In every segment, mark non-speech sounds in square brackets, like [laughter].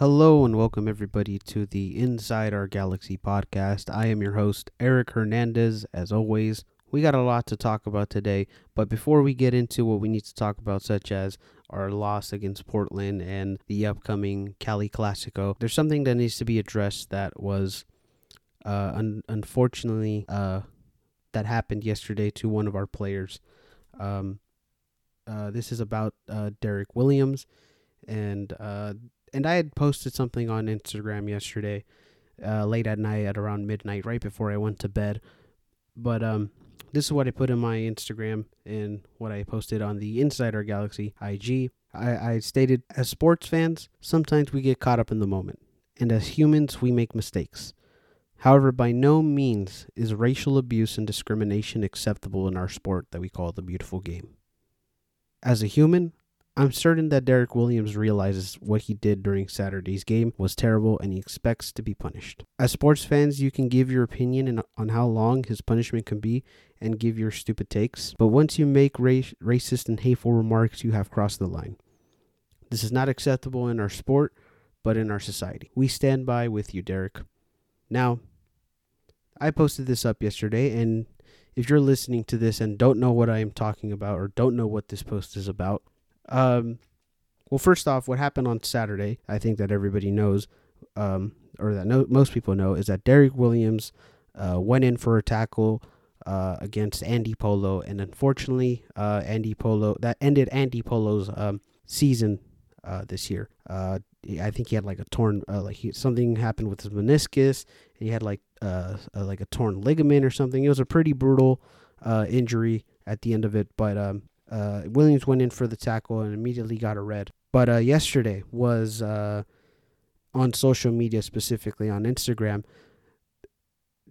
Hello and welcome everybody to the Inside Our Galaxy podcast. I am your host, Eric Hernandez. As always, we got a lot to talk about today, but before we get into what we need to talk about, such as our loss against Portland and the upcoming Cali Clasico, there's something that needs to be addressed that was uh, un- unfortunately uh, that happened yesterday to one of our players. Um, uh, this is about uh, Derek Williams, and uh, and I had posted something on Instagram yesterday, uh, late at night at around midnight, right before I went to bed. But um, this is what I put in my Instagram and what I posted on the Insider Galaxy IG. I, I stated, as sports fans, sometimes we get caught up in the moment, and as humans, we make mistakes. However, by no means is racial abuse and discrimination acceptable in our sport that we call the beautiful game. As a human, I'm certain that Derek Williams realizes what he did during Saturday's game was terrible and he expects to be punished. As sports fans, you can give your opinion on how long his punishment can be and give your stupid takes, but once you make racist and hateful remarks, you have crossed the line. This is not acceptable in our sport, but in our society. We stand by with you, Derek. Now, I posted this up yesterday, and if you're listening to this and don't know what I am talking about or don't know what this post is about, um, well, first off, what happened on Saturday, I think that everybody knows, um, or that no, most people know, is that Derek Williams uh, went in for a tackle uh, against Andy Polo, and unfortunately, uh, Andy Polo that ended Andy Polo's um, season uh, this year. Uh, I think he had like a torn, uh, like he, something happened with his meniscus, he had like uh, like a torn ligament or something. It was a pretty brutal uh injury at the end of it, but um, uh, Williams went in for the tackle and immediately got a red. But uh, yesterday was uh, on social media, specifically on Instagram.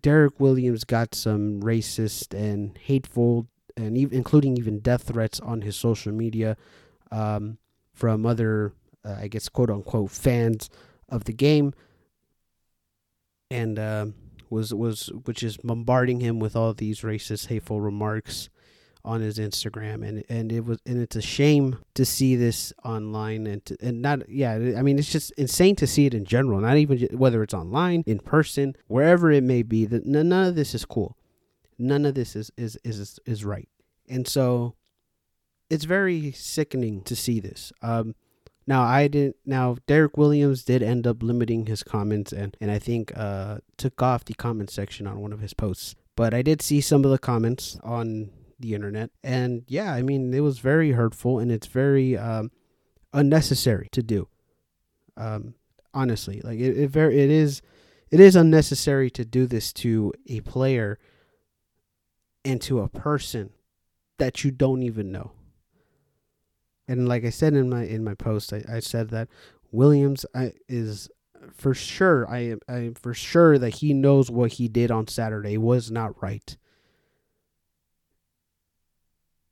Derek Williams got some racist and hateful, and even, including even death threats on his social media um, from other, uh, I guess, quote unquote, fans of the game, and uh, was was which is bombarding him with all these racist, hateful remarks on his Instagram, and and it was and it's a shame to see this online and to, and not yeah I mean it's just insane to see it in general, not even whether it's online, in person, wherever it may be. That none of this is cool, none of this is is is is right, and so it's very sickening to see this. Um, now I didn't. Now Derek Williams did end up limiting his comments and and I think uh took off the comment section on one of his posts. But I did see some of the comments on the internet. And yeah, I mean, it was very hurtful and it's very um, unnecessary to do. Um, honestly, like it, it very it is it is unnecessary to do this to a player and to a person that you don't even know. And like I said in my in my post, I, I said that Williams I, is for sure. I am I am for sure that he knows what he did on Saturday was not right.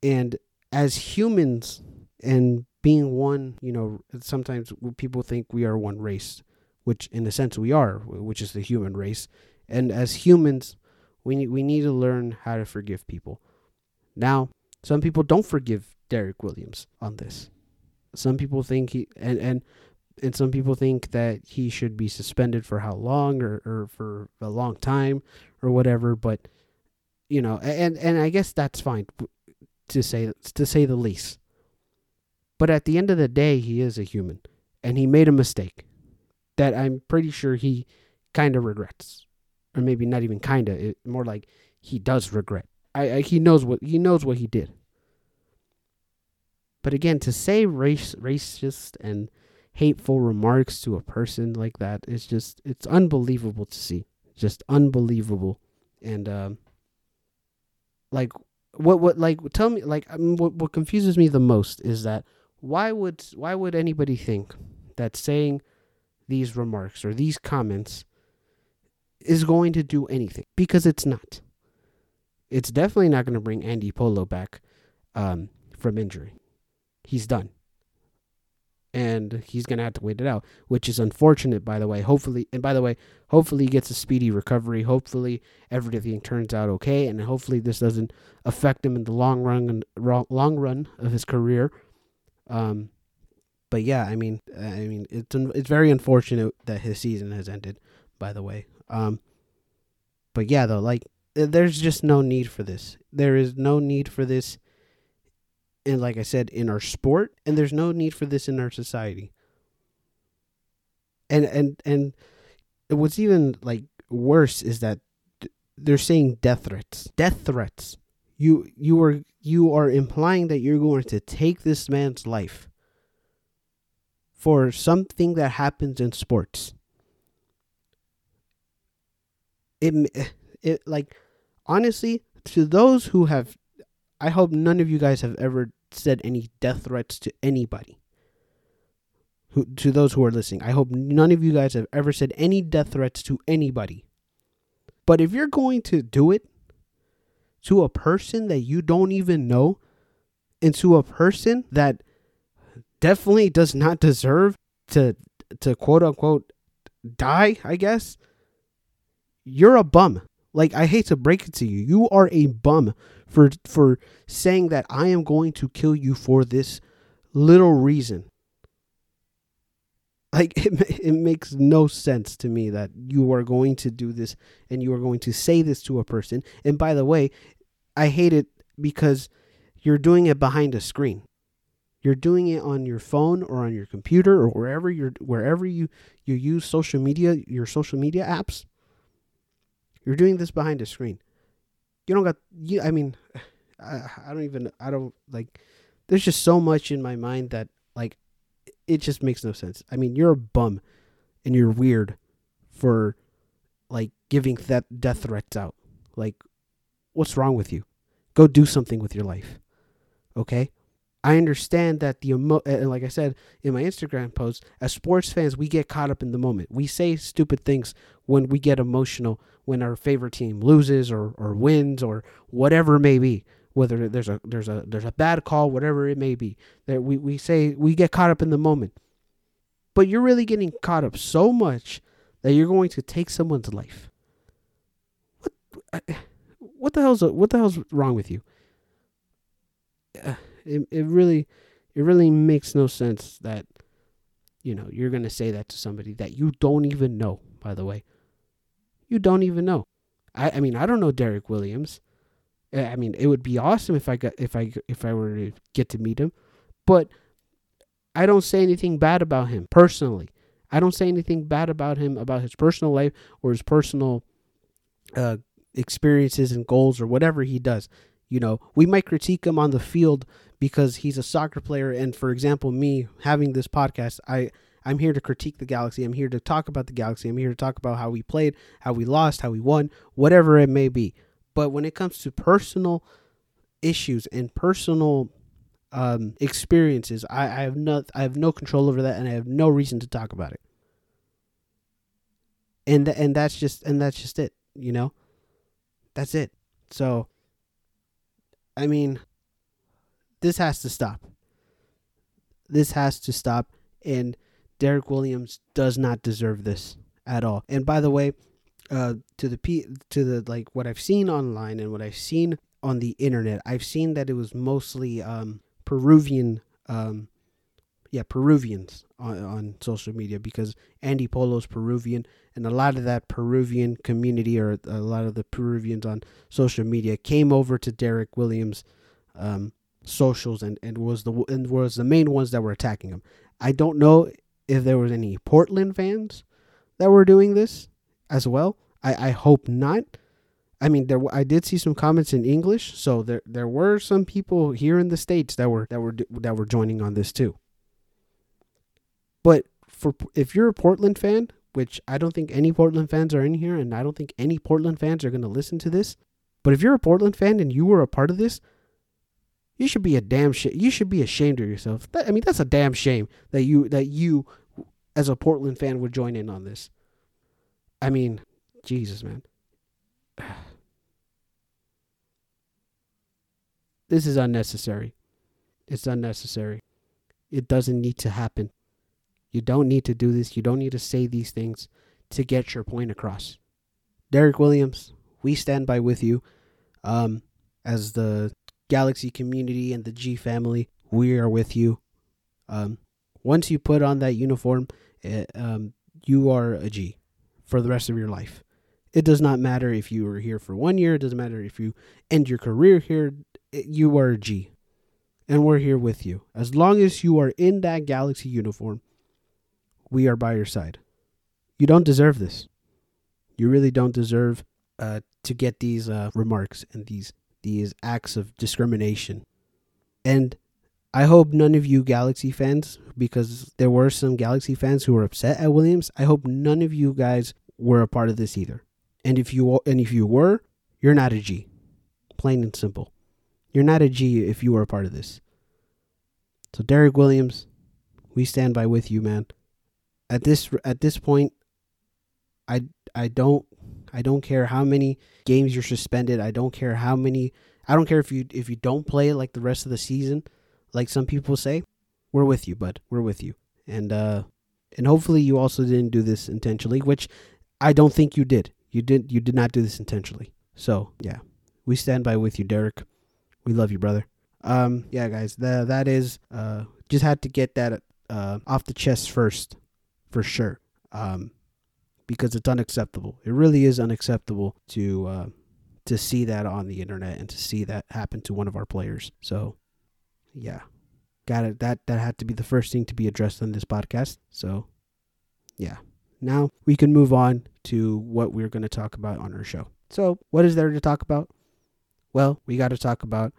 And as humans and being one, you know, sometimes people think we are one race, which in a sense we are, which is the human race. And as humans, we need, we need to learn how to forgive people. Now, some people don't forgive Derek Williams on this. Some people think he and and and some people think that he should be suspended for how long or, or for a long time or whatever but you know and and I guess that's fine to say to say the least. But at the end of the day, he is a human, and he made a mistake that I'm pretty sure he kind of regrets, or maybe not even kind of, more like he does regret. I, I, he knows what he knows what he did. But again, to say race racist and hateful remarks to a person like that is just it's unbelievable to see, just unbelievable, and um, like what what like tell me like um, what what confuses me the most is that why would why would anybody think that saying these remarks or these comments is going to do anything? Because it's not. It's definitely not going to bring Andy Polo back um, from injury. He's done and he's going to have to wait it out, which is unfortunate, by the way. Hopefully, and by the way, hopefully he gets a speedy recovery. Hopefully everything turns out okay, and hopefully this doesn't affect him in the long run and long run of his career. Um, but yeah, I mean, I mean, it's it's very unfortunate that his season has ended. By the way, um, but yeah, though, like, there's just no need for this. There is no need for this. And like I said, in our sport, and there's no need for this in our society. And and and what's even like worse is that they're saying death threats. Death threats. You you are you are implying that you're going to take this man's life for something that happens in sports. It it like honestly to those who have I hope none of you guys have ever said any death threats to anybody. Who, to those who are listening, I hope none of you guys have ever said any death threats to anybody. But if you're going to do it to a person that you don't even know and to a person that definitely does not deserve to to quote unquote die, I guess, you're a bum. Like I hate to break it to you, you are a bum for for saying that I am going to kill you for this little reason. Like [laughs] it, it makes no sense to me that you are going to do this and you are going to say this to a person. And by the way, I hate it because you're doing it behind a screen. You're doing it on your phone or on your computer or wherever you're wherever you you use social media, your social media apps. You're doing this behind a screen. You don't got you I mean [sighs] I, I don't even I don't like there's just so much in my mind that like it just makes no sense. I mean, you're a bum and you're weird for like giving that death threats out. Like what's wrong with you? Go do something with your life. Okay? I understand that the emo like I said in my Instagram post, as sports fans, we get caught up in the moment. We say stupid things when we get emotional when our favorite team loses or, or wins or whatever it may be. Whether there's a there's a there's a bad call, whatever it may be, that we, we say we get caught up in the moment. But you're really getting caught up so much that you're going to take someone's life. What what the hell's what the hell's wrong with you? Uh, it it really it really makes no sense that you know you're gonna say that to somebody that you don't even know. By the way, you don't even know. I I mean I don't know Derek Williams. I mean it would be awesome if I got if I if I were to get to meet him, but I don't say anything bad about him personally. I don't say anything bad about him about his personal life or his personal uh, experiences and goals or whatever he does. You know, we might critique him on the field because he's a soccer player. And for example, me having this podcast, I I'm here to critique the Galaxy. I'm here to talk about the Galaxy. I'm here to talk about how we played, how we lost, how we won, whatever it may be. But when it comes to personal issues and personal um, experiences, I, I have no I have no control over that, and I have no reason to talk about it. And and that's just and that's just it. You know, that's it. So, I mean, this has to stop. This has to stop. And Derek Williams does not deserve this at all. And by the way, uh, to the p to the like what I've seen online and what I've seen on the internet, I've seen that it was mostly um, Peruvian, um, yeah, Peruvians on, on social media because Andy Polo's Peruvian, and a lot of that Peruvian community or a lot of the Peruvians on social media came over to Derek Williams' um, socials and, and was the and was the main ones that were attacking him. I don't know if there was any Portland fans that were doing this as well. I, I hope not. I mean, there I did see some comments in English, so there there were some people here in the states that were that were that were joining on this too. But for if you're a Portland fan, which I don't think any Portland fans are in here, and I don't think any Portland fans are going to listen to this, but if you're a Portland fan and you were a part of this, you should be a damn shit. You should be ashamed of yourself. That, I mean, that's a damn shame that you that you, as a Portland fan, would join in on this. I mean, Jesus, man. [sighs] This is unnecessary. It's unnecessary. It doesn't need to happen. You don't need to do this. You don't need to say these things to get your point across. Derek Williams, we stand by with you. Um, as the Galaxy community and the G family, we are with you. Um, Once you put on that uniform, it, um, you are a G for the rest of your life. It does not matter if you were here for one year. It doesn't matter if you end your career here. You are a G. And we're here with you. As long as you are in that Galaxy uniform, we are by your side. You don't deserve this. You really don't deserve uh, to get these uh, remarks and these these acts of discrimination. And I hope none of you Galaxy fans, because there were some Galaxy fans who were upset at Williams. I hope none of you guys were a part of this either. And if you and if you were, you're not a G. Plain and simple. You're not a G if you were a part of this. So Derek Williams, we stand by with you, man. At this at this point, I I don't I don't care how many games you're suspended. I don't care how many I don't care if you if you don't play like the rest of the season, like some people say. We're with you, bud. We're with you. And uh and hopefully you also didn't do this intentionally, which I don't think you did. You did you did not do this intentionally. So, yeah. We stand by with you, Derek. We love you, brother. Um yeah, guys. The, that is uh just had to get that uh off the chest first for sure. Um because it's unacceptable. It really is unacceptable to uh, to see that on the internet and to see that happen to one of our players. So, yeah, got it. That that had to be the first thing to be addressed on this podcast. So, yeah. Now we can move on to what we're going to talk about on our show. So, what is there to talk about? Well, we got to talk about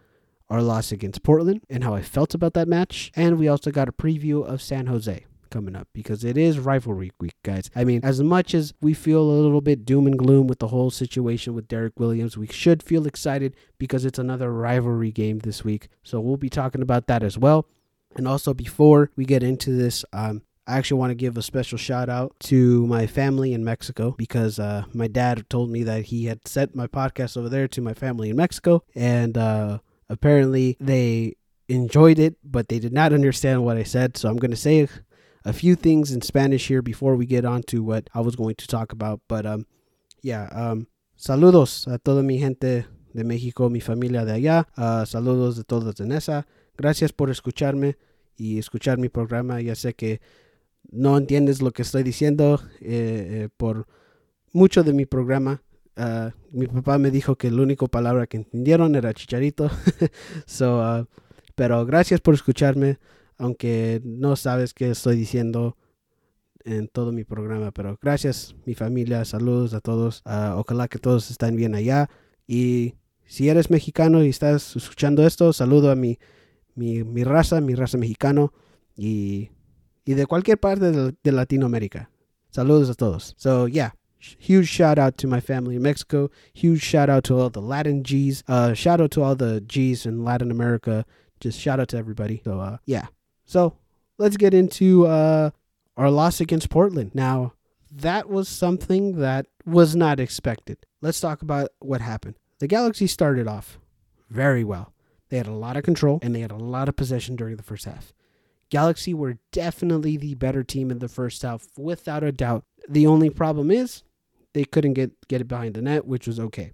our loss against Portland and how I felt about that match, and we also got a preview of San Jose coming up because it is rivalry week, guys. I mean, as much as we feel a little bit doom and gloom with the whole situation with Derek Williams, we should feel excited because it's another rivalry game this week. So we'll be talking about that as well. And also, before we get into this, um, I actually want to give a special shout out to my family in Mexico because uh, my dad told me that he had sent my podcast over there to my family in Mexico, and uh, apparently they enjoyed it, but they did not understand what I said. So I'm going to say a few things in Spanish here before we get on to what I was going to talk about. But um, yeah, um, saludos a toda mi gente de México, mi familia de allá. Uh, saludos de todos de Nesa. Gracias por escucharme y escuchar mi programa. Ya sé que no entiendes lo que estoy diciendo eh, eh, por mucho de mi programa. Uh, mi papá me dijo que la única palabra que entendieron era chicharito. [laughs] so, uh, pero gracias por escucharme aunque no sabes qué estoy diciendo en todo mi programa, pero gracias mi familia, saludos a todos, uh, ojalá que todos estén bien allá y si eres mexicano y estás escuchando esto, saludo a mi, mi, mi raza, mi raza mexicano y, y de cualquier parte de, de Latinoamérica. Saludos a todos. So yeah, huge shout out to my family in Mexico. Huge shout out to all the Latin G's. Uh, shout out to all the G's in Latin America. Just shout out to everybody. So uh, yeah, so let's get into uh, our loss against Portland. Now, that was something that was not expected. Let's talk about what happened. The Galaxy started off very well. They had a lot of control and they had a lot of possession during the first half. Galaxy were definitely the better team in the first half, without a doubt. The only problem is they couldn't get, get it behind the net, which was okay.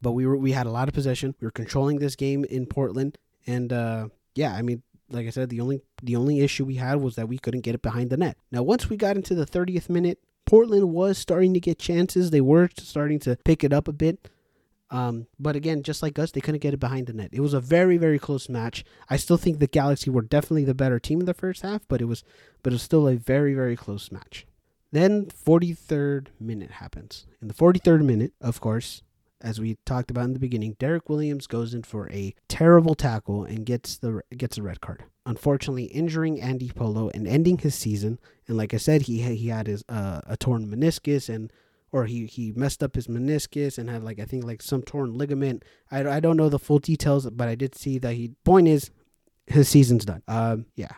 But we were we had a lot of possession. We were controlling this game in Portland, and uh, yeah, I mean like I said, the only the only issue we had was that we couldn't get it behind the net. Now, once we got into the 30th minute, Portland was starting to get chances. They were starting to pick it up a bit. Um, but again, just like us, they couldn't get it behind the net. It was a very, very close match. I still think the Galaxy were definitely the better team in the first half, but it was, but it was still a very, very close match. Then 43rd minute happens. In the 43rd minute, of course, as we talked about in the beginning, Derek Williams goes in for a terrible tackle and gets the gets a red card. Unfortunately, injuring Andy Polo and ending his season. And like I said, he he had his uh, a torn meniscus and or he he messed up his meniscus and had like I think like some torn ligament. I, I don't know the full details, but I did see that he. Point is, his season's done. Um, yeah.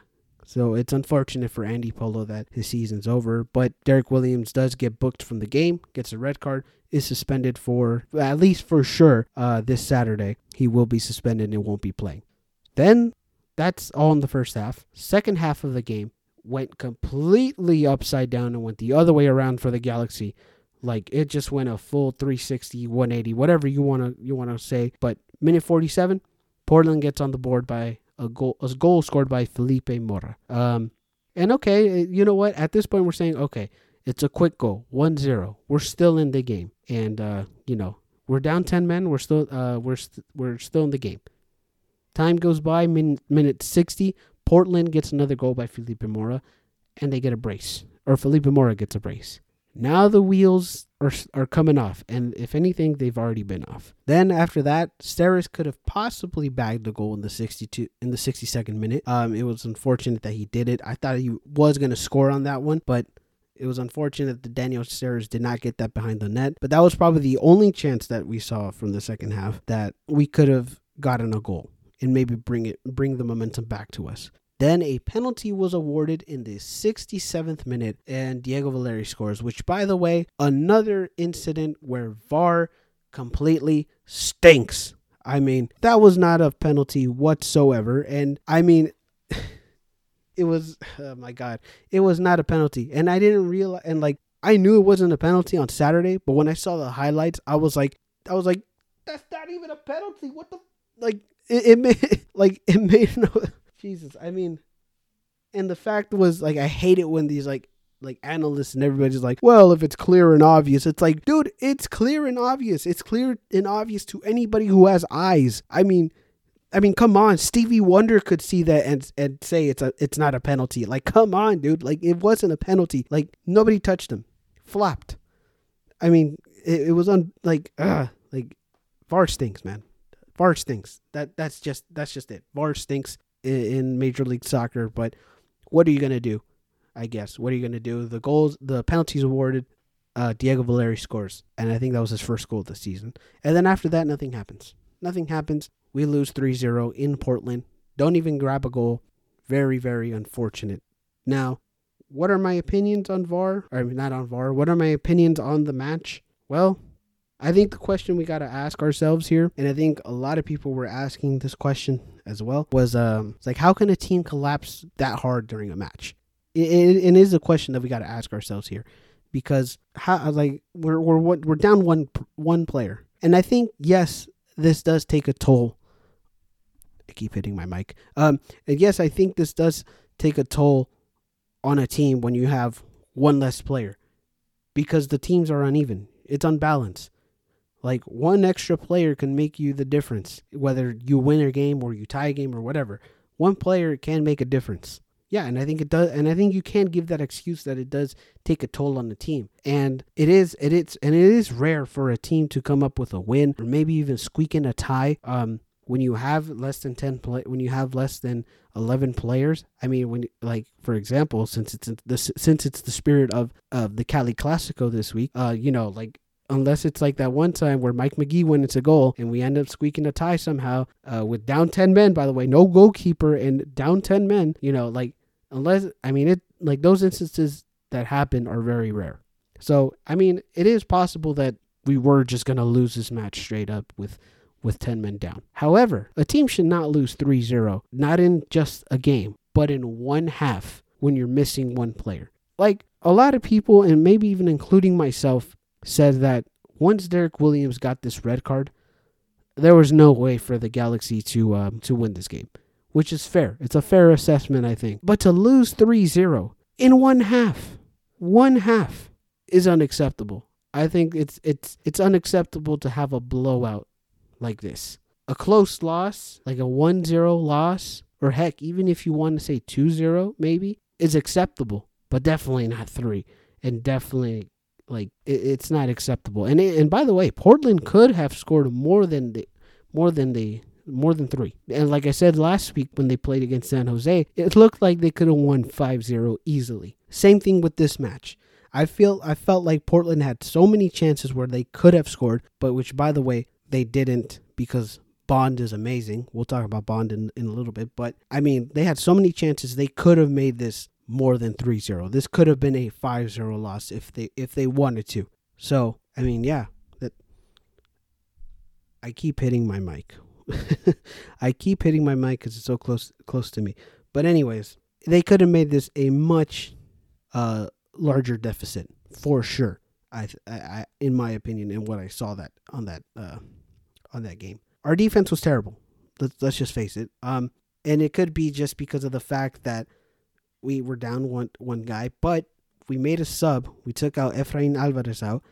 So it's unfortunate for Andy Polo that his season's over, but Derek Williams does get booked from the game, gets a red card, is suspended for at least for sure uh, this Saturday. He will be suspended and won't be playing. Then that's all in the first half. Second half of the game went completely upside down and went the other way around for the Galaxy. Like it just went a full 360, 180, whatever you want to you want to say. But minute 47, Portland gets on the board by a goal a goal scored by Felipe Mora. Um, And okay, uh, you know what? At this point, we're saying, okay, it's a quick goal, 1 0. We're still in the game. And, uh, you know, we're down 10 men. We're still, uh, we're, st- we're still in the game. Time goes by, min- minute 60. Portland gets another goal by Felipe Mora, and they get a brace. Or Felipe Mora gets a brace. Now the wheels are, are coming off, and if anything, they've already been off. Then after that, Steres could have possibly bagged the goal in the 62 in the 62nd minute. Um, it was unfortunate that he did it. I thought he was going to score on that one, but it was unfortunate that Daniel Steres did not get that behind the net. But that was probably the only chance that we saw from the second half that we could have gotten a goal and maybe bring it bring the momentum back to us. Then a penalty was awarded in the 67th minute, and Diego Valeri scores, which, by the way, another incident where VAR completely stinks. I mean, that was not a penalty whatsoever. And I mean, [sighs] it was, [sighs] oh my God, it was not a penalty. And I didn't realize, and like, I knew it wasn't a penalty on Saturday, but when I saw the highlights, I was like, I was like, that's not even a penalty. What the, like, it, it made, [laughs] like, it made no, Jesus. I mean, and the fact was, like, I hate it when these, like, like analysts and everybody's like, well, if it's clear and obvious, it's like, dude, it's clear and obvious. It's clear and obvious to anybody who has eyes. I mean, I mean, come on, Stevie Wonder could see that and and say it's a it's not a penalty. Like, come on, dude. Like, it wasn't a penalty. Like, nobody touched him, flopped. I mean, it, it was on like, uh, like, VAR stinks, man. VAR stinks. That that's just that's just it. VAR stinks in, in Major League Soccer. But what are you gonna do? I guess. What are you going to do? The goals, the penalties awarded, uh, Diego Valeri scores. And I think that was his first goal of the season. And then after that, nothing happens. Nothing happens. We lose 3 0 in Portland. Don't even grab a goal. Very, very unfortunate. Now, what are my opinions on VAR? Or not on VAR. What are my opinions on the match? Well, I think the question we got to ask ourselves here, and I think a lot of people were asking this question as well, was um, like, how can a team collapse that hard during a match? it, it is a question that we got to ask ourselves here because how like we're we're we're down one one player and I think yes this does take a toll. I keep hitting my mic. Um, and yes, I think this does take a toll on a team when you have one less player because the teams are uneven. It's unbalanced. Like one extra player can make you the difference, whether you win a game or you tie a game or whatever. One player can make a difference. Yeah, and I think it does, and I think you can give that excuse that it does take a toll on the team, and it is, it is, and it is rare for a team to come up with a win or maybe even squeak in a tie. Um, when you have less than ten play, when you have less than eleven players, I mean, when like for example, since it's the since it's the spirit of of the Cali Clasico this week, uh, you know, like unless it's like that one time where Mike Magee went into goal and we end up squeaking a tie somehow uh, with down 10 men, by the way, no goalkeeper and down 10 men, you know, like unless I mean it like those instances that happen are very rare. So I mean it is possible that we were just gonna lose this match straight up with with 10 men down. However, a team should not lose 3-0, not in just a game, but in one half when you're missing one player. Like a lot of people and maybe even including myself said that once Derek Williams got this red card, there was no way for the Galaxy to um, to win this game which is fair. It's a fair assessment, I think. But to lose 3 0 in one half, one half is unacceptable. I think it's it's it's unacceptable to have a blowout like this. A close loss, like a 1-0 loss, or heck, even if you want to say 2-0 maybe, is acceptable, but definitely not 3 and definitely like it, it's not acceptable. And it, and by the way, Portland could have scored more than the more than the more than three. And like I said last week when they played against San Jose, it looked like they could have won 5-0 easily. Same thing with this match. I feel I felt like Portland had so many chances where they could have scored, but which by the way, they didn't because Bond is amazing. We'll talk about Bond in, in a little bit, but I mean, they had so many chances they could have made this more than 3-0. This could have been a 5-0 loss if they if they wanted to. So, I mean, yeah, that I keep hitting my mic. [laughs] I keep hitting my mic because it's so close close to me. But anyways, they could have made this a much uh, larger deficit for sure. I, I, in my opinion, and what I saw that on that uh, on that game, our defense was terrible. Let's let's just face it. Um, and it could be just because of the fact that we were down one one guy, but we made a sub. We took out Efrain Alvarez out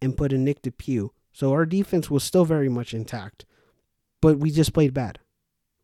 and put in Nick DePuy. So our defense was still very much intact, but we just played bad.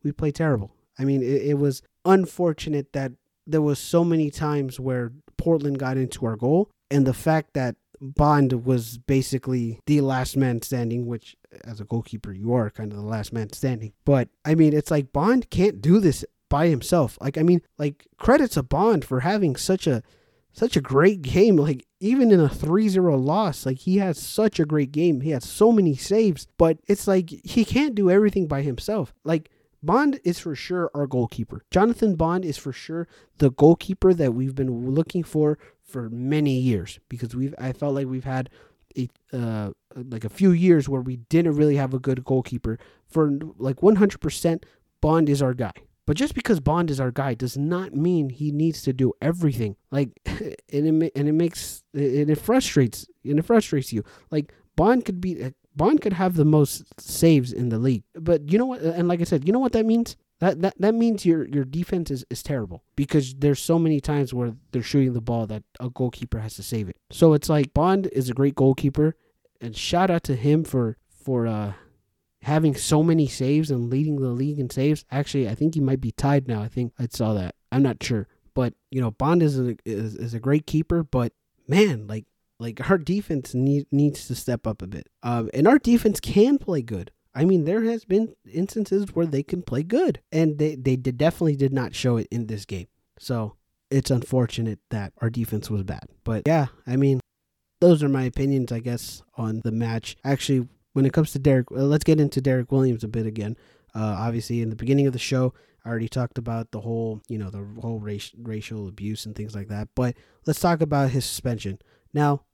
We played terrible. I mean, it, it was unfortunate that there was so many times where Portland got into our goal, and the fact that Bond was basically the last man standing, which as a goalkeeper you are kind of the last man standing. But I mean, it's like Bond can't do this by himself. Like I mean, like credits a Bond for having such a such a great game. Like even in a 3-0 loss, like he has such a great game. He has so many saves, but it's like he can't do everything by himself. Like Bond is for sure our goalkeeper. Jonathan Bond is for sure the goalkeeper that we've been looking for for many years because we've I felt like we've had a uh, like a few years where we didn't really have a good goalkeeper. For like 100%, Bond is our guy. But just because Bond is our guy does not mean he needs to do everything. Like, [laughs] and it and it makes and it frustrates and it frustrates you. Like Bond could be Bond could have the most saves in the league. But you know what? And like I said, you know what that means? That that, that means your your defense is, is terrible because there's so many times where they're shooting the ball that a goalkeeper has to save it. So it's like Bond is a great goalkeeper, and shout out to him for for uh having so many saves and leading the league in saves. Actually, I think he might be tied now. I think I saw that. I'm not sure, but you know, Bond is a is, is a great keeper, but man, like like our defense need, needs to step up a bit. Um, and our defense can play good. I mean, there has been instances where they can play good, and they they did, definitely did not show it in this game. So it's unfortunate that our defense was bad. But yeah, I mean, those are my opinions, I guess, on the match. Actually, when it comes to Derek, let's get into Derek Williams a bit again. Uh, obviously, in the beginning of the show, I already talked about the whole, you know, the whole race, racial abuse and things like that. But let's talk about his suspension. Now,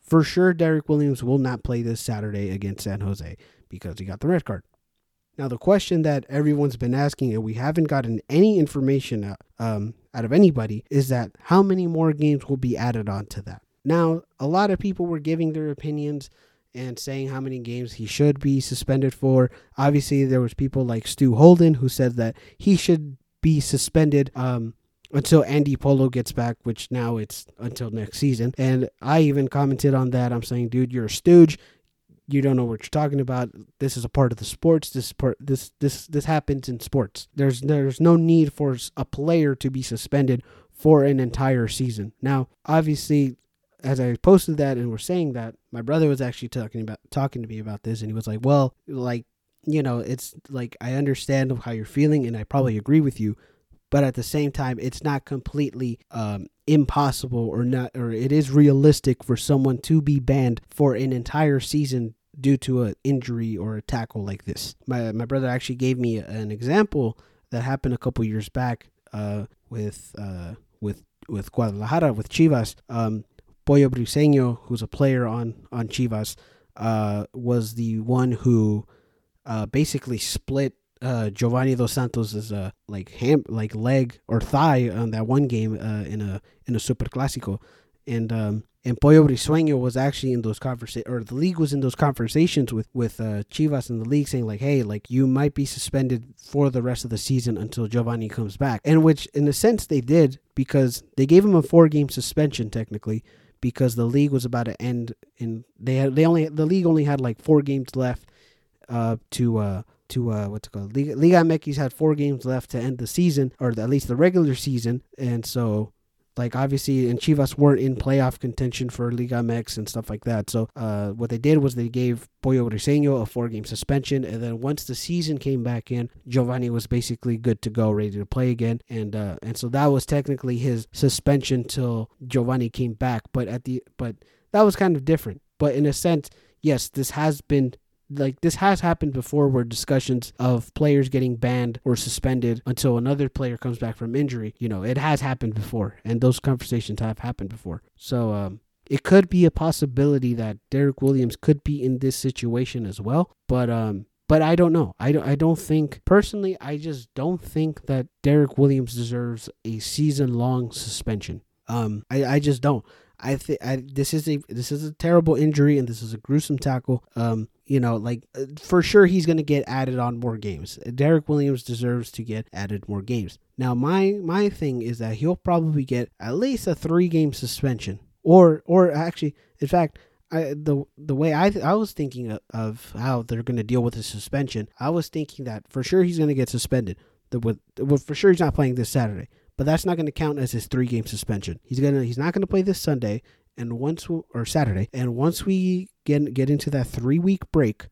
for sure, Derek Williams will not play this Saturday against San Jose because he got the red card. Now, the question that everyone's been asking, and we haven't gotten any information out, um, out of anybody, is that how many more games will be added on to that? Now, a lot of people were giving their opinions and saying how many games he should be suspended for. Obviously, there was people like Stu Holden who said that he should be suspended um, until Andy Polo gets back, which now it's until next season. And I even commented on that. I'm saying, dude, you're a stooge. You don't know what you're talking about. This is a part of the sports. This part, this this this happens in sports. There's there's no need for a player to be suspended for an entire season. Now, obviously, as I posted that and we're saying that, my brother was actually talking about talking to me about this, and he was like, "Well, like, you know, it's like I understand how you're feeling, and I probably agree with you, but at the same time, it's not completely um, impossible or not, or it is realistic for someone to be banned for an entire season due to an injury or a tackle like this. My my brother actually gave me an example that happened a couple years back uh, with uh, with with Guadalajara with Chivas. Um, Pollo Briseño, who's a player on on Chivas, uh, was the one who uh, basically split uh, Giovanni Dos Santos' uh, like ham like leg or thigh on that one game uh, in a in a Super Clásico, and um, and Pollo was actually in those conversations, or the league was in those conversations with with uh, Chivas and the league saying like, hey, like you might be suspended for the rest of the season until Giovanni comes back, and which in a sense they did because they gave him a four game suspension technically because the league was about to end and they had they only the league only had like four games left uh, to uh, to uh, what's it called? Liga, Liga MX had four games left to end the season, or at least the regular season, and so like obviously and Chivas weren't in playoff contention for Liga MX and stuff like that. So uh, what they did was they gave Pollo Briseño a four game suspension, and then once the season came back in, Giovanni was basically good to go, ready to play again, and uh, and so that was technically his suspension till Giovanni came back. But at the but that was kind of different. But in a sense, yes, this has been like this has happened before where discussions of players getting banned or suspended until another player comes back from injury you know it has happened before and those conversations have happened before so um, it could be a possibility that Derek Williams could be in this situation as well but um but I don't know. I don't, I don't think, personally, I just don't think that Derek Williams deserves a season long suspension. Um, I, I just don't. I think this is a this is a terrible injury and this is a gruesome tackle. Um, you know, like uh, for sure he's going to get added on more games. Derek Williams deserves to get added more games. Now, my my thing is that he'll probably get at least a three game suspension, or or actually, in fact, I, the the way I th- I was thinking of, of how they're going to deal with the suspension, I was thinking that for sure he's going to get suspended. The, with, with for sure he's not playing this Saturday, but that's not going to count as his three game suspension. He's gonna he's not going to play this Sunday and once we, or Saturday, and once we get get into that three week break,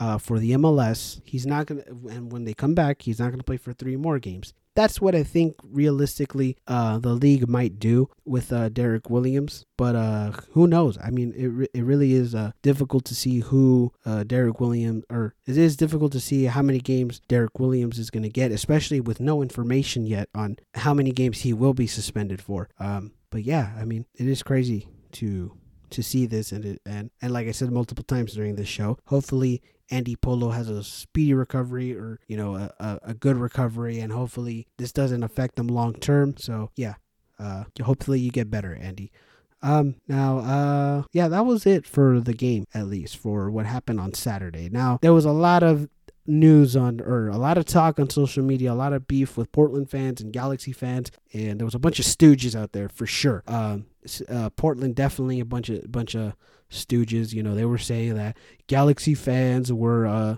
uh, for the MLS. He's not gonna, and when they come back, he's not gonna play for three more games that's what I think realistically uh, the league might do with uh, Derek Williams. But uh, who knows? I mean, it, re- it really is uh, difficult to see who uh, Derek Williams, or it is difficult to see how many games Derek Williams is going to get, especially with no information yet on how many games he will be suspended for. Um, but yeah, I mean, it is crazy to to see this and it, and and like I said multiple times during this show, hopefully Andy Polo has a speedy recovery or you know a, a, a good recovery, and hopefully this doesn't affect them long term. So yeah, uh, hopefully you get better, Andy. Um, now, uh, yeah, that was it for the game, at least for what happened on Saturday. Now, there was a lot of news on or a lot of talk on social media, a lot of beef with Portland fans and Galaxy fans, and there was a bunch of stooges out there for sure. Um, uh, Portland definitely a bunch of bunch of stooges. You know, they were saying that Galaxy fans were uh,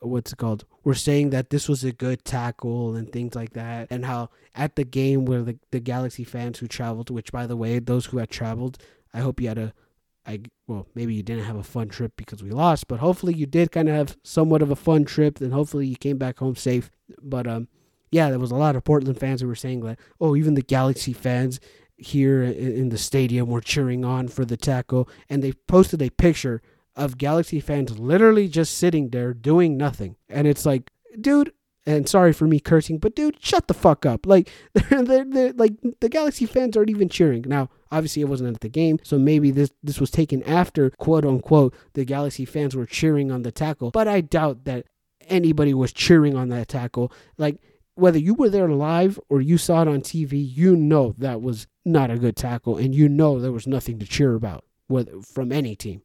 what's it called? Were saying that this was a good tackle and things like that, and how at the game where the the Galaxy fans who traveled, which by the way, those who had traveled, I hope you had a I well, maybe you didn't have a fun trip because we lost, but hopefully you did kind of have somewhat of a fun trip, and hopefully you came back home safe. But um, yeah, there was a lot of Portland fans who were saying that, oh, even the Galaxy fans here in the stadium were cheering on for the tackle, and they posted a picture of Galaxy fans literally just sitting there doing nothing, and it's like, dude, and sorry for me cursing, but dude, shut the fuck up. Like, [laughs] they're, they're, they're, like the Galaxy fans aren't even cheering. Now, obviously, it wasn't at the game, so maybe this this was taken after quote unquote the Galaxy fans were cheering on the tackle. But I doubt that anybody was cheering on that tackle. Like, whether you were there live or you saw it on TV, you know that was not a good tackle, and you know there was nothing to cheer about with from any team.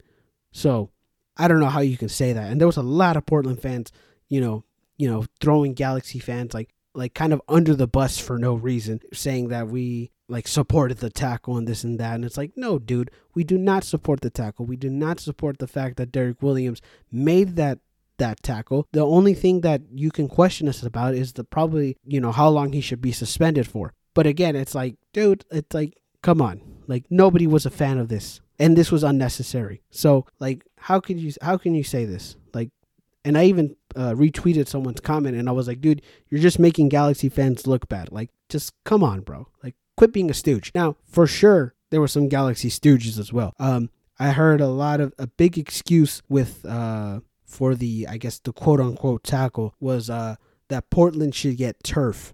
So, I don't know how you can say that. And there was a lot of Portland fans, you know, you know, throwing Galaxy fans like like kind of under the bus for no reason, saying that we like supported the tackle and this and that. And it's like, no, dude, we do not support the tackle. We do not support the fact that Derek Williams made that that tackle. The only thing that you can question us about is the probably, you know, how long he should be suspended for. But again, it's like, dude, it's like, come on. Like nobody was a fan of this. And this was unnecessary. So like how can you how can you say this? Like and I even uh, retweeted someone's comment and I was like, dude, you're just making Galaxy fans look bad. Like, just come on, bro. Like, quit being a stooge. Now, for sure, there were some Galaxy stooges as well. Um, I heard a lot of a big excuse with uh for the I guess the quote unquote tackle was uh that Portland should get turf,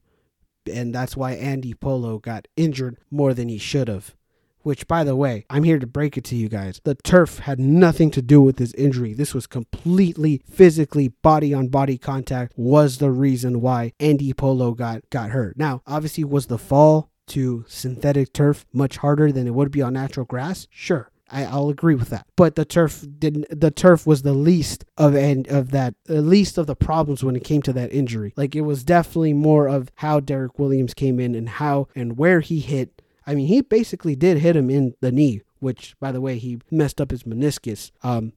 and that's why Andy Polo got injured more than he should have. Which, by the way, I'm here to break it to you guys. The turf had nothing to do with his injury. This was completely physically body on body contact was the reason why Andy Polo got got hurt. Now, obviously, was the fall to synthetic turf much harder than it would be on natural grass? Sure. I, I'll agree with that. But the turf didn't. The turf was the least of and of that, the least of the problems when it came to that injury. Like it was definitely more of how Derek Williams came in and how and where he hit I mean, he basically did hit him in the knee, which, by the way, he messed up his meniscus. Um,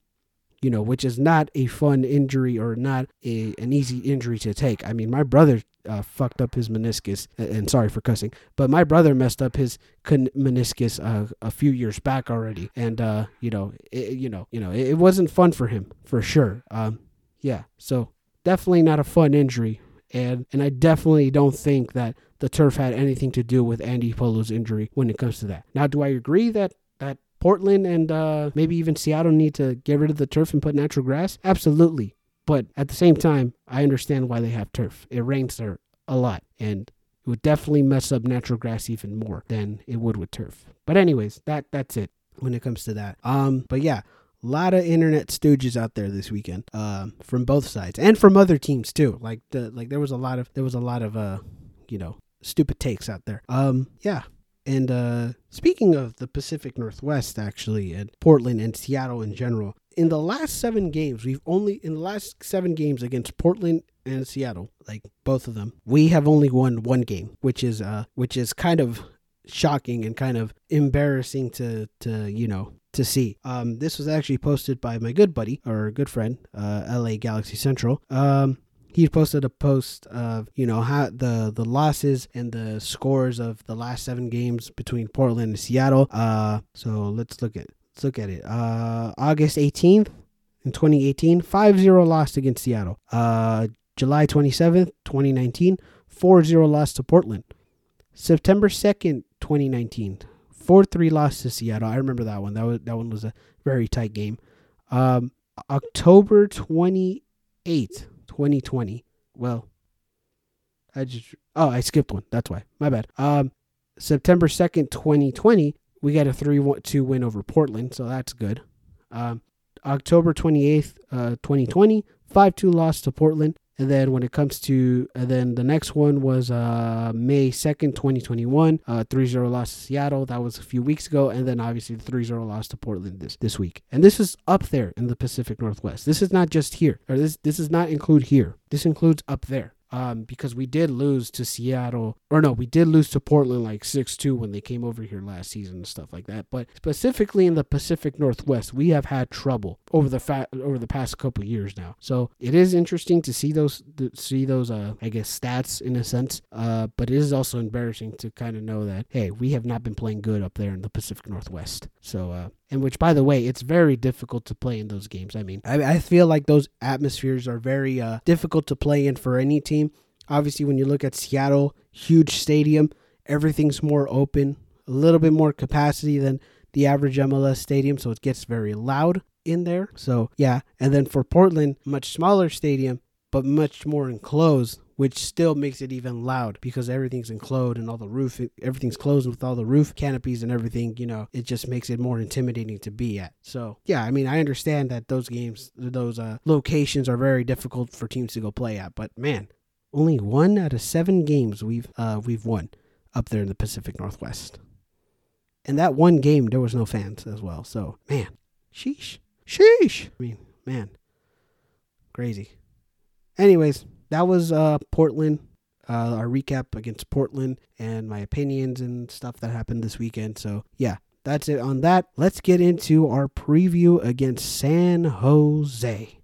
you know, which is not a fun injury or not a, an easy injury to take. I mean, my brother uh, fucked up his meniscus, and sorry for cussing, but my brother messed up his meniscus uh, a few years back already, and uh, you know, it, you know, you know, it, wasn't fun for him for sure. Um, yeah, so definitely not a fun injury, and and I definitely don't think that the turf had anything to do with Andy Polo's injury when it comes to that. Now, do I agree that that Portland and uh, maybe even Seattle need to get rid of the turf and put natural grass? Absolutely. But at the same time, I understand why they have turf. It rains there a lot, and it would definitely mess up natural grass even more than it would with turf. But anyways, that that's it when it comes to that. Um, but yeah, a lot of internet stooges out there this weekend, um, from both sides and from other teams too. Like the like there was a lot of there was a lot of uh, you know, stupid takes out there. Um, yeah. And uh, speaking of the Pacific Northwest, actually, and Portland and Seattle in general, in the last seven games, we've only in the last seven games against Portland and Seattle, like both of them, we have only won one game, which is uh, which is kind of shocking and kind of embarrassing to to you know to see. Um, this was actually posted by my good buddy or good friend, uh, LA Galaxy Central. Um, he posted a post of you know how the the losses and the scores of the last seven games between Portland and Seattle. Uh, so let's look at let's look at it. Uh, August 18th in 2018, 5-0 loss against Seattle. Uh, July 27th, 2019, 4-0 loss to Portland. September 2nd, 2019, 4-3 loss to Seattle. I remember that one. That was that one was a very tight game. Um, October 28th, 2020. Well, I just oh I skipped one. That's why. My bad. Um, September 2nd, 2020, we got a 3-2 win over Portland, so that's good. Um, October 28th, uh, 2020, 5-2 loss to Portland. And then when it comes to, and then the next one was uh, May 2nd, 2021, uh, 3 0 loss to Seattle. That was a few weeks ago. And then obviously the 3 0 loss to Portland this, this week. And this is up there in the Pacific Northwest. This is not just here, or this, this does not include here. This includes up there um, because we did lose to Seattle, or no, we did lose to Portland like 6 2 when they came over here last season and stuff like that. But specifically in the Pacific Northwest, we have had trouble over the fa- over the past couple years now. So it is interesting to see those to see those uh, I guess stats in a sense. Uh, but it is also embarrassing to kind of know that hey, we have not been playing good up there in the Pacific Northwest. So uh, and which by the way it's very difficult to play in those games. I mean i, I feel like those atmospheres are very uh, difficult to play in for any team. Obviously when you look at seattle huge stadium everything's more open a little bit more capacity than the average mls stadium so it gets very loud in there. So yeah and then for portland much smaller stadium but much more enclosed which still makes it even loud because everything's enclosed and all the roof everything's closed with all the roof canopies and everything you know it just makes it more intimidating to be at. So yeah i mean i understand that those games those uh, locations are very difficult for teams to go play at but man only one out of seven games we've uh, we've won up there in the pacific northwest. And that one game there was no fans as well. So man sheesh sheesh. I mean man crazy. Anyways that was uh, Portland. Uh, our recap against Portland and my opinions and stuff that happened this weekend. So yeah, that's it on that. Let's get into our preview against San Jose.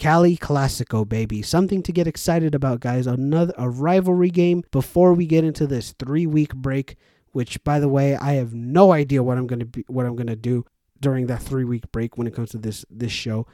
Cali Clasico, baby. Something to get excited about, guys. Another a rivalry game before we get into this three week break. Which, by the way, I have no idea what I'm gonna be, what I'm gonna do during that three week break when it comes to this this show.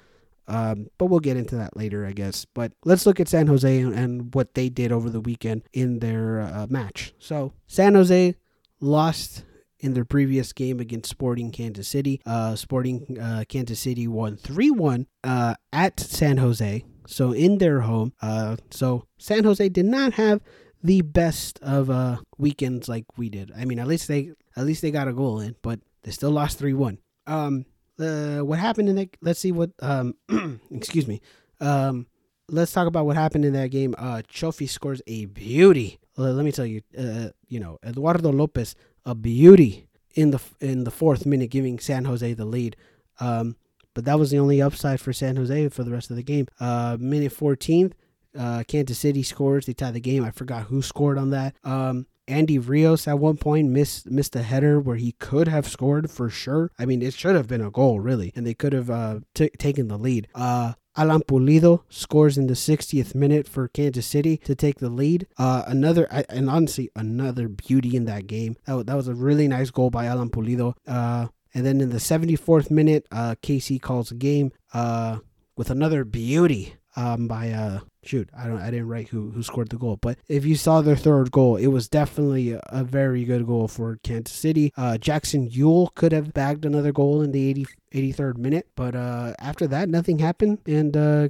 Um, but we'll get into that later, I guess. But let's look at San Jose and, and what they did over the weekend in their uh, match. So San Jose lost in their previous game against Sporting Kansas City. Uh, Sporting uh, Kansas City won 3 1 uh, at San Jose. So in their home. Uh, so San Jose did not have the best of uh, weekends like we did. I mean, at least they at least they got a goal in, but they still lost 3 1. Um, uh, what happened in that? Let's see what. Um, [clears throat] excuse me. Um, let's talk about what happened in that game. Uh, scores a beauty. Uh, let me tell you. Uh, you know, Eduardo Lopez, a beauty in the in the fourth minute, giving San Jose the lead. Um, but that was the only upside for San Jose for the rest of the game. Uh, minute 14th, uh, Kansas City scores. They tie the game. I forgot who scored on that. Um, Andy Rios at one point missed missed a header where he could have scored for sure. I mean, it should have been a goal really, and they could have uh, t- taken the lead. Uh, Alan Pulido scores in the 60th minute for Kansas City to take the lead. Uh, another, and honestly, another beauty in that game. That, that was a really nice goal by Alan Pulido. Uh, and then in the 74th minute, uh, KC calls the game uh, with another beauty um, by uh, shoot, I don't, I didn't write who who scored the goal, but if you saw their third goal, it was definitely a, very good goal for Kansas City. Uh, Jackson Yueill could have bagged another goal in the 80, 83rd minute, but uh, after that, nothing happened, and uh,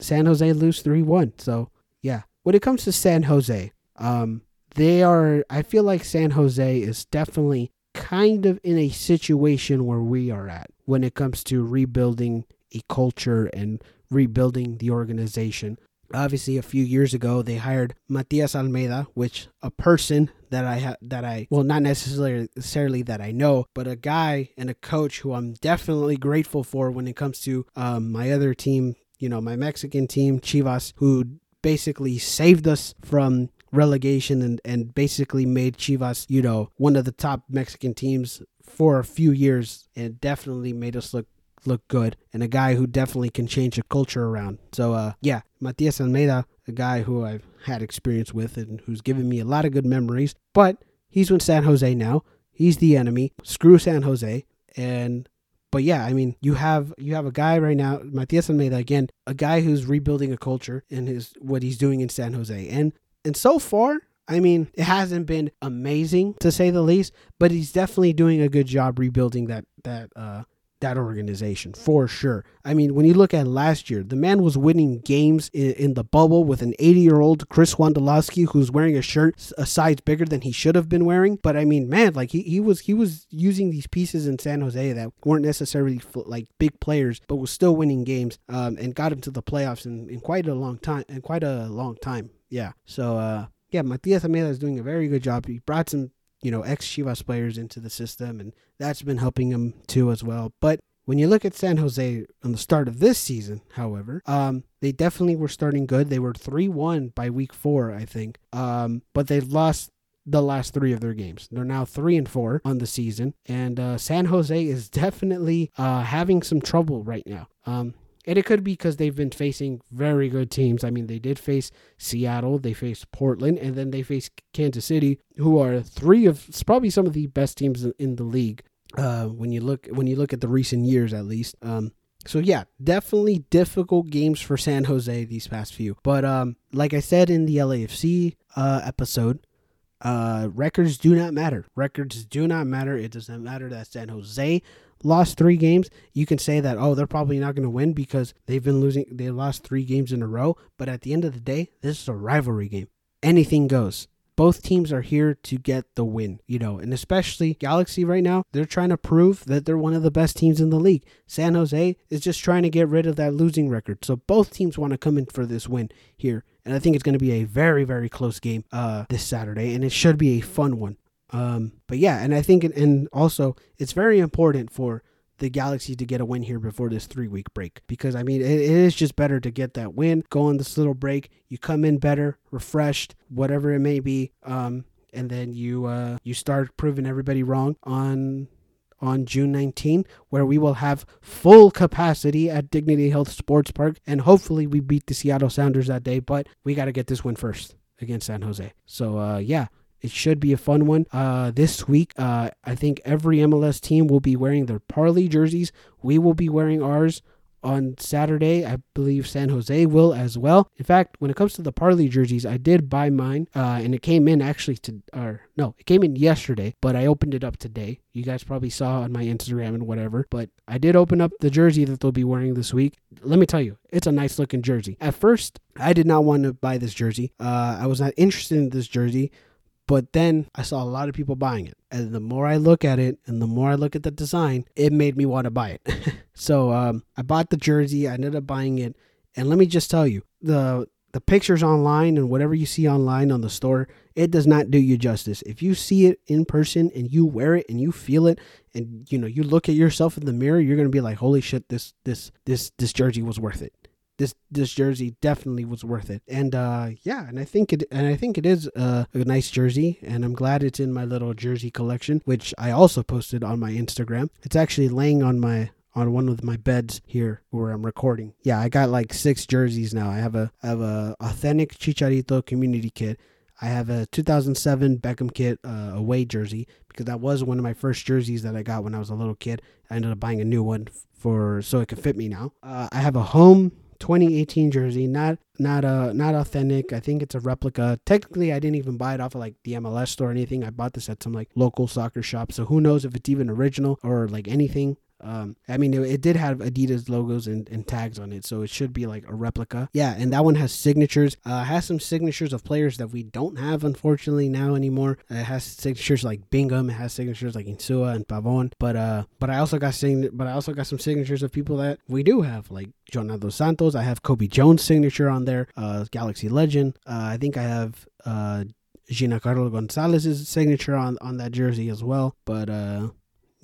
San Jose lose three one. So yeah, when it comes to San Jose, um, they are. I feel like San Jose is definitely kind of in a situation where we are at when it comes to rebuilding a culture and rebuilding the organization. obviously a few years ago they hired Matias Almeyda, which a person that I ha- that I well not necessarily necessarily that I know, but a guy and a coach who I'm definitely grateful for when it comes to um, my other team, you know, my Mexican team, Chivas, who basically saved us from relegation and, and basically made Chivas, you know, one of the top Mexican teams for a few years and definitely made us look look good and a guy who definitely can change the culture around. So uh yeah, Matias Almeyda, a guy who I've had experience with and who's given me a lot of good memories, but he's with San Jose now. He's the enemy. Screw San Jose. And but yeah, I mean, you have you have a guy right now, Matias Almeyda again, a guy who's rebuilding a culture in his what he's doing in San Jose. And and so far, I mean, it hasn't been amazing to say the least, but he's definitely doing a good job rebuilding that that uh that organization for sure. I mean, when you look at last year, the man was winning games in, in the bubble with an 80 year old Chris Wondolowski who's wearing a shirt a size bigger than he should have been wearing. But I mean, man, like he, he was he was using these pieces in San Jose that weren't necessarily like big players, but was still winning games um, and got him to the playoffs in, in quite a long time. In quite a long time, yeah. So uh, yeah, Matias Almeyda is doing a very good job. He brought some you know, ex Chivas players into the system, and that's been helping him too as well. But when you look at San Jose on the start of this season, however, um, they definitely were starting good. They were 3 1 by week four, I think. Um, but they lost the last three of their games. They're now three and four on the season, and uh, San Jose is definitely uh, having some trouble right now. Um, and it could be because they've been facing very good teams. I mean, they did face Seattle, they faced Portland, and then they faced Kansas City, who are three of probably some of the best teams in the league. Uh, when you look when you look at the recent years, at least. Um, so yeah, definitely difficult games for San Jose these past few. But um, like I said in the LAFC uh, episode, uh, records do not matter. Records do not matter. It doesn't matter that San Jose lost three games, you can say that, oh, they're probably not going to win because they've been losing, they lost three games in a row. But at the end of the day, this is a rivalry game. Anything goes. Both teams are here to get the win, you know, and especially Galaxy right now, they're trying to prove that they're one of the best teams in the league. San Jose is just trying to get rid of that losing record. So both teams want to come in for this win here. And I think it's going to be a very, very close game uh, this Saturday, and it should be a fun one. Um, but yeah, and I think, and also, it's very important for the Galaxy to get a win here before this three week break because I mean it, it is just better to get that win, go on this little break, you come in better, refreshed, whatever it may be, um, and then you uh, you start proving everybody wrong on on June 19, where we will have full capacity at Dignity Health Sports Park, and hopefully we beat the Seattle Sounders that day. But we got to get this win first against San Jose. So uh, yeah, it should be a fun one. Uh, this week, uh, I think every MLS team will be wearing their Parley jerseys. We will be wearing ours on Saturday. I believe San Jose will as well. In fact, when it comes to the Parley jerseys, I did buy mine, uh, and it came in actually to, or no, it came in yesterday, but I opened it up today. You guys probably saw on my Instagram and whatever, but I did open up the jersey that they'll be wearing this week. Let me tell you, it's a nice looking jersey. At first, I did not want to buy this jersey. Uh, I was not interested in this jersey but then I saw a lot of people buying it. And the more I look at it and the more I look at the design, it made me want to buy it. [laughs] so um, I bought the jersey. I ended up buying it. And let me just tell you, the the pictures online and whatever you see online on the store, it does not do you justice. If you see it in person and you wear it and you feel it and you know you look at yourself in the mirror, you're gonna be like, holy shit, this this this this jersey was worth it this this jersey definitely was worth it. And uh, yeah, and I think it and I think it is a, a nice jersey, and I'm glad it's in my little jersey collection, which I also posted on my Instagram. It's actually laying on my on one of my beds here where I'm recording. Yeah, I got like six jerseys now. I have a I have a authentic Chicharito community kit. I have a 2007 Beckham kit uh, away jersey because that was one of my first jerseys that I got when I was a little kid. I ended up buying a new one for so it could fit me now. Uh, I have a home 2018 jersey, not not a not authentic. I think it's a replica. Technically, I didn't even buy it off of like the MLS store or anything. I bought this at some like local soccer shop. So who knows if it's even original or like anything. Um, I mean, it, it, did have Adidas logos and, and, tags on it, so it should be like a replica. Yeah, and that one has signatures. Uh, has some signatures of players that we don't have, unfortunately, now anymore. Uh, it has signatures like Bingham. It has signatures like Insua and Pavon. But uh, but I also got sign- but I also got some signatures of people that we do have, like Jonah dos Santos. I have Cobi Jones' signature on there. Uh, Galaxy legend. Uh, I think I have uh. Giancarlo Gonzalez's signature on on that jersey as well. But uh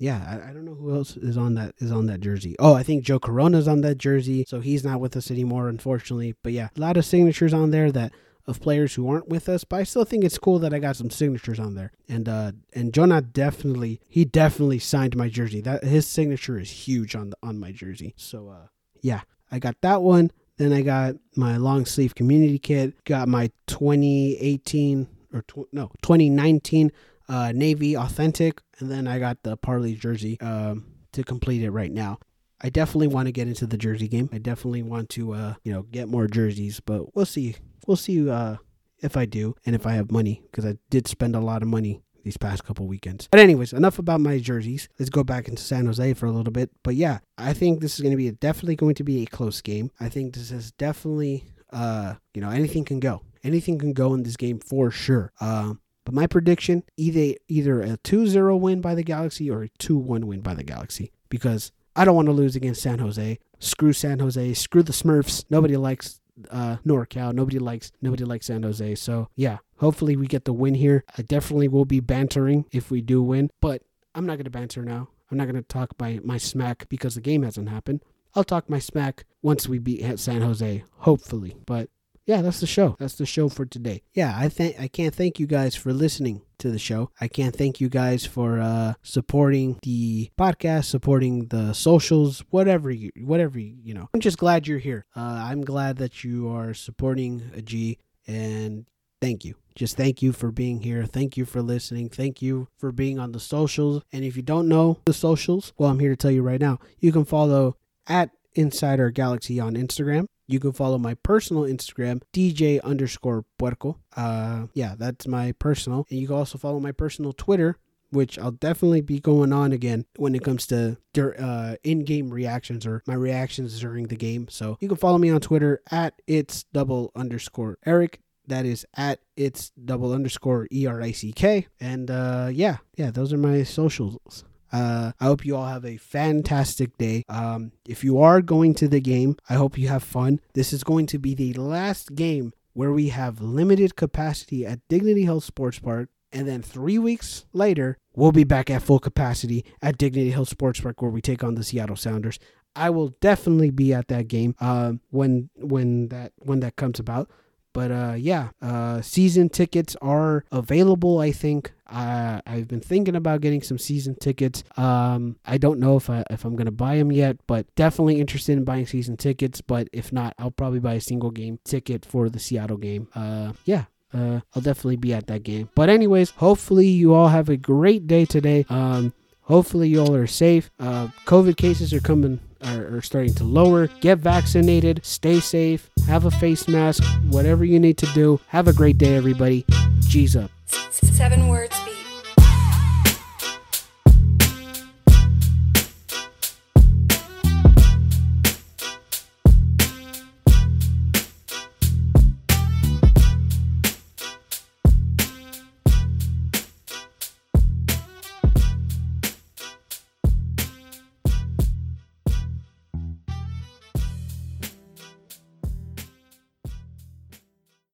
yeah, I, I, don't know who else is on that is on that jersey. Oh, I think Joe Corona's on that jersey, so he's not with us anymore, unfortunately. But yeah, a lot of signatures on there that of players who aren't with us. But I still think it's cool that I got some signatures on there. And uh and Jonah definitely he definitely signed my jersey. That his signature is huge on the on my jersey. So uh yeah, I got that one. Then I got my long sleeve community kit. Got my 2018 or tw- no 2019 uh, Navy Authentic, and then I got the Parley jersey um, to complete it right now. I definitely want to get into the jersey game. I definitely want to, uh, you know, get more jerseys, but we'll see. We'll see uh, if I do and if I have money because I did spend a lot of money these past couple weekends. But anyways, enough about my jerseys. Let's go back into San Jose for a little bit. But yeah, I think this is going to be a, definitely going to be a close game. I think this is definitely, uh, you know, anything can go. Anything can go in this game for sure. Um, but my prediction either either a 2-0 win by the Galaxy or a 2-1 win by the Galaxy because I don't want to lose against San Jose. Screw San Jose. Screw the Smurfs. Nobody likes uh, NorCal. Nobody likes nobody likes San Jose. So yeah, hopefully we get the win here. I definitely will be bantering if we do win, but I'm not gonna banter now. I'm not gonna talk my my smack because the game hasn't happened. I'll talk my smack once we beat San Jose, hopefully. But yeah, that's the show. That's the show for today. Yeah, I think I can't thank you guys for listening to the show. I can't thank you guys for uh, supporting the podcast, supporting the socials, whatever you, whatever you, you know. I'm just glad you're here. Uh, I'm glad that you are supporting a G, and thank you. Just thank you for being here. Thank you for listening. Thank you for being on the socials. And if you don't know the socials, well, I'm here to tell you right now. You can follow at Insider Galaxy on Instagram. You can follow my personal Instagram, DJ underscore Puerco. Uh, yeah, that's my personal. And you can also follow my personal Twitter, which I'll definitely be going on again when it comes to uh, in-game reactions or my reactions during the game. So you can follow me on Twitter at it's double underscore Eric. That is at it's double underscore E R I C K. And uh, yeah, yeah, those are my socials. Uh, I hope you all have a fantastic day. Um, if you are going to the game, I hope you have fun. This is going to be the last game where we have limited capacity at Dignity Health Sports Park. And then three weeks later, we'll be back at full capacity at Dignity Health Sports Park where we take on the Seattle Sounders. I will definitely be at that game um, when when that when that comes about. But uh, yeah, uh, season tickets are available. I think uh, I've been thinking about getting some season tickets. Um, I don't know if I if I'm gonna buy them yet, but definitely interested in buying season tickets. But if not, I'll probably buy a single game ticket for the Seattle game. Uh, yeah, uh, I'll definitely be at that game. But anyways, hopefully you all have a great day today. Um, hopefully you all are safe. Uh, COVID cases are coming are, are starting to lower. Get vaccinated, stay safe, have a face mask, whatever you need to do. Have a great day, everybody. G's up. Seven words